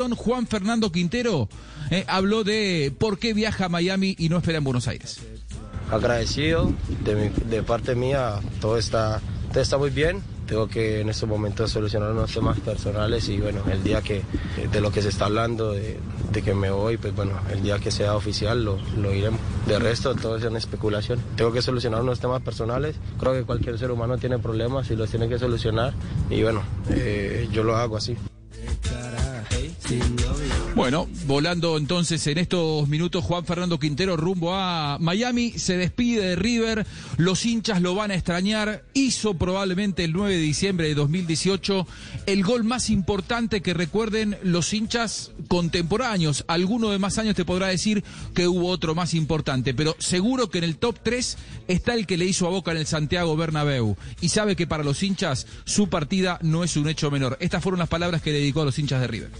Don Juan Fernando Quintero eh, habló de por qué viaja a Miami y no espera en Buenos Aires. agradecido de, parte mía, todo está, todo está muy bien. Tengo que en estos momentos solucionar unos temas personales y bueno, el día que de lo que se está hablando, de, de que me voy, pues bueno, el día que sea oficial lo, lo iremos. De resto, todo es una especulación. Tengo que solucionar unos temas personales. Creo que cualquier ser humano tiene problemas y los tiene que solucionar y bueno, eh, yo lo hago así. Bueno, volando entonces en estos minutos Juan Fernando Quintero rumbo a Miami, se despide de River, los hinchas lo van a extrañar, hizo probablemente el 9 de diciembre de 2018 el gol más importante que recuerden los hinchas contemporáneos, alguno de más años te podrá decir que hubo otro más importante, pero seguro que en el top 3 está el que le hizo a Boca en el Santiago Bernabéu y sabe que para los hinchas su partida no es un hecho menor. Estas fueron las palabras que dedicó a los hinchas de River.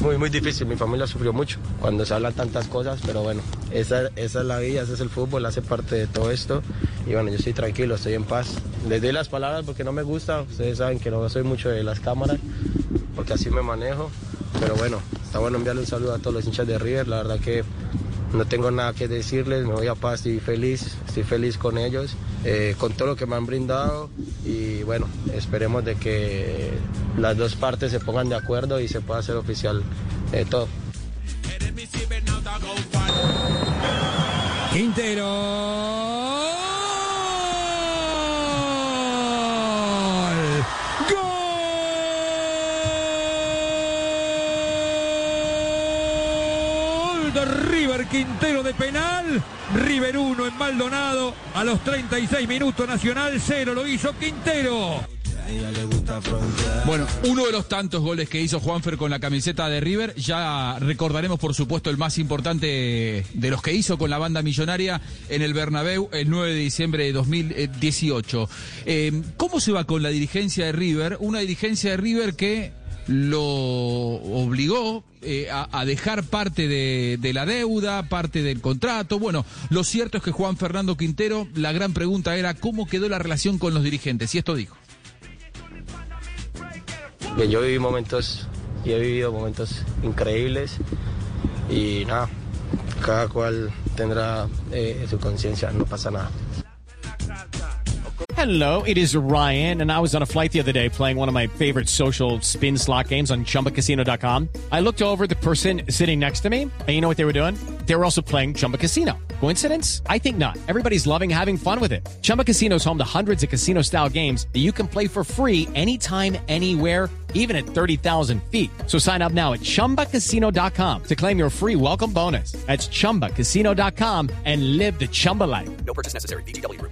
Muy, muy difícil, mi familia sufrió mucho cuando se hablan tantas cosas, pero bueno, esa, esa es la vida, ese es el fútbol, hace parte de todo esto. Y bueno, yo estoy tranquilo, estoy en paz. Les doy las palabras porque no me gusta, ustedes saben que no soy mucho de las cámaras, porque así me manejo. Pero bueno, está bueno enviarle un saludo a todos los hinchas de River, la verdad que no tengo nada que decirles, me voy a paz, estoy feliz, estoy feliz con ellos, eh, con todo lo que me han brindado y bueno, esperemos de que las dos partes se pongan de acuerdo y se pueda hacer oficial eh, todo. Quintero. De River Quintero de penal. River 1 en Maldonado. A los 36 minutos Nacional 0 lo hizo Quintero. Bueno, uno de los tantos goles que hizo Juanfer con la camiseta de River, ya recordaremos por supuesto el más importante de los que hizo con la banda millonaria en el Bernabéu el 9 de diciembre de 2018. Eh, ¿Cómo se va con la dirigencia de River? Una dirigencia de River que lo obligó eh, a, dejar parte de, de la deuda, parte del contrato. Bueno, lo cierto es que Juan Fernando Quintero, la gran pregunta era cómo quedó la relación con los dirigentes. Y esto dijo. Bien, yo viví momentos y he vivido momentos increíbles y nada, cada cual tendrá eh, su conciencia, no pasa nada. Hello, it is Ryan, and I was on a flight the other day playing one of my favorite social spin slot games on chumbacasino.com. I looked over the person sitting next to me, and you know what they were doing? They were also playing Chumba Casino. Coincidence? I think not. Everybody's loving having fun with it. Chumba Casino is home to hundreds of casino style games that you can play for free anytime, anywhere even at 30,000 feet. So sign up now at ChumbaCasino.com to claim your free welcome bonus. That's ChumbaCasino.com and live the Chumba life. No purchase necessary. Group.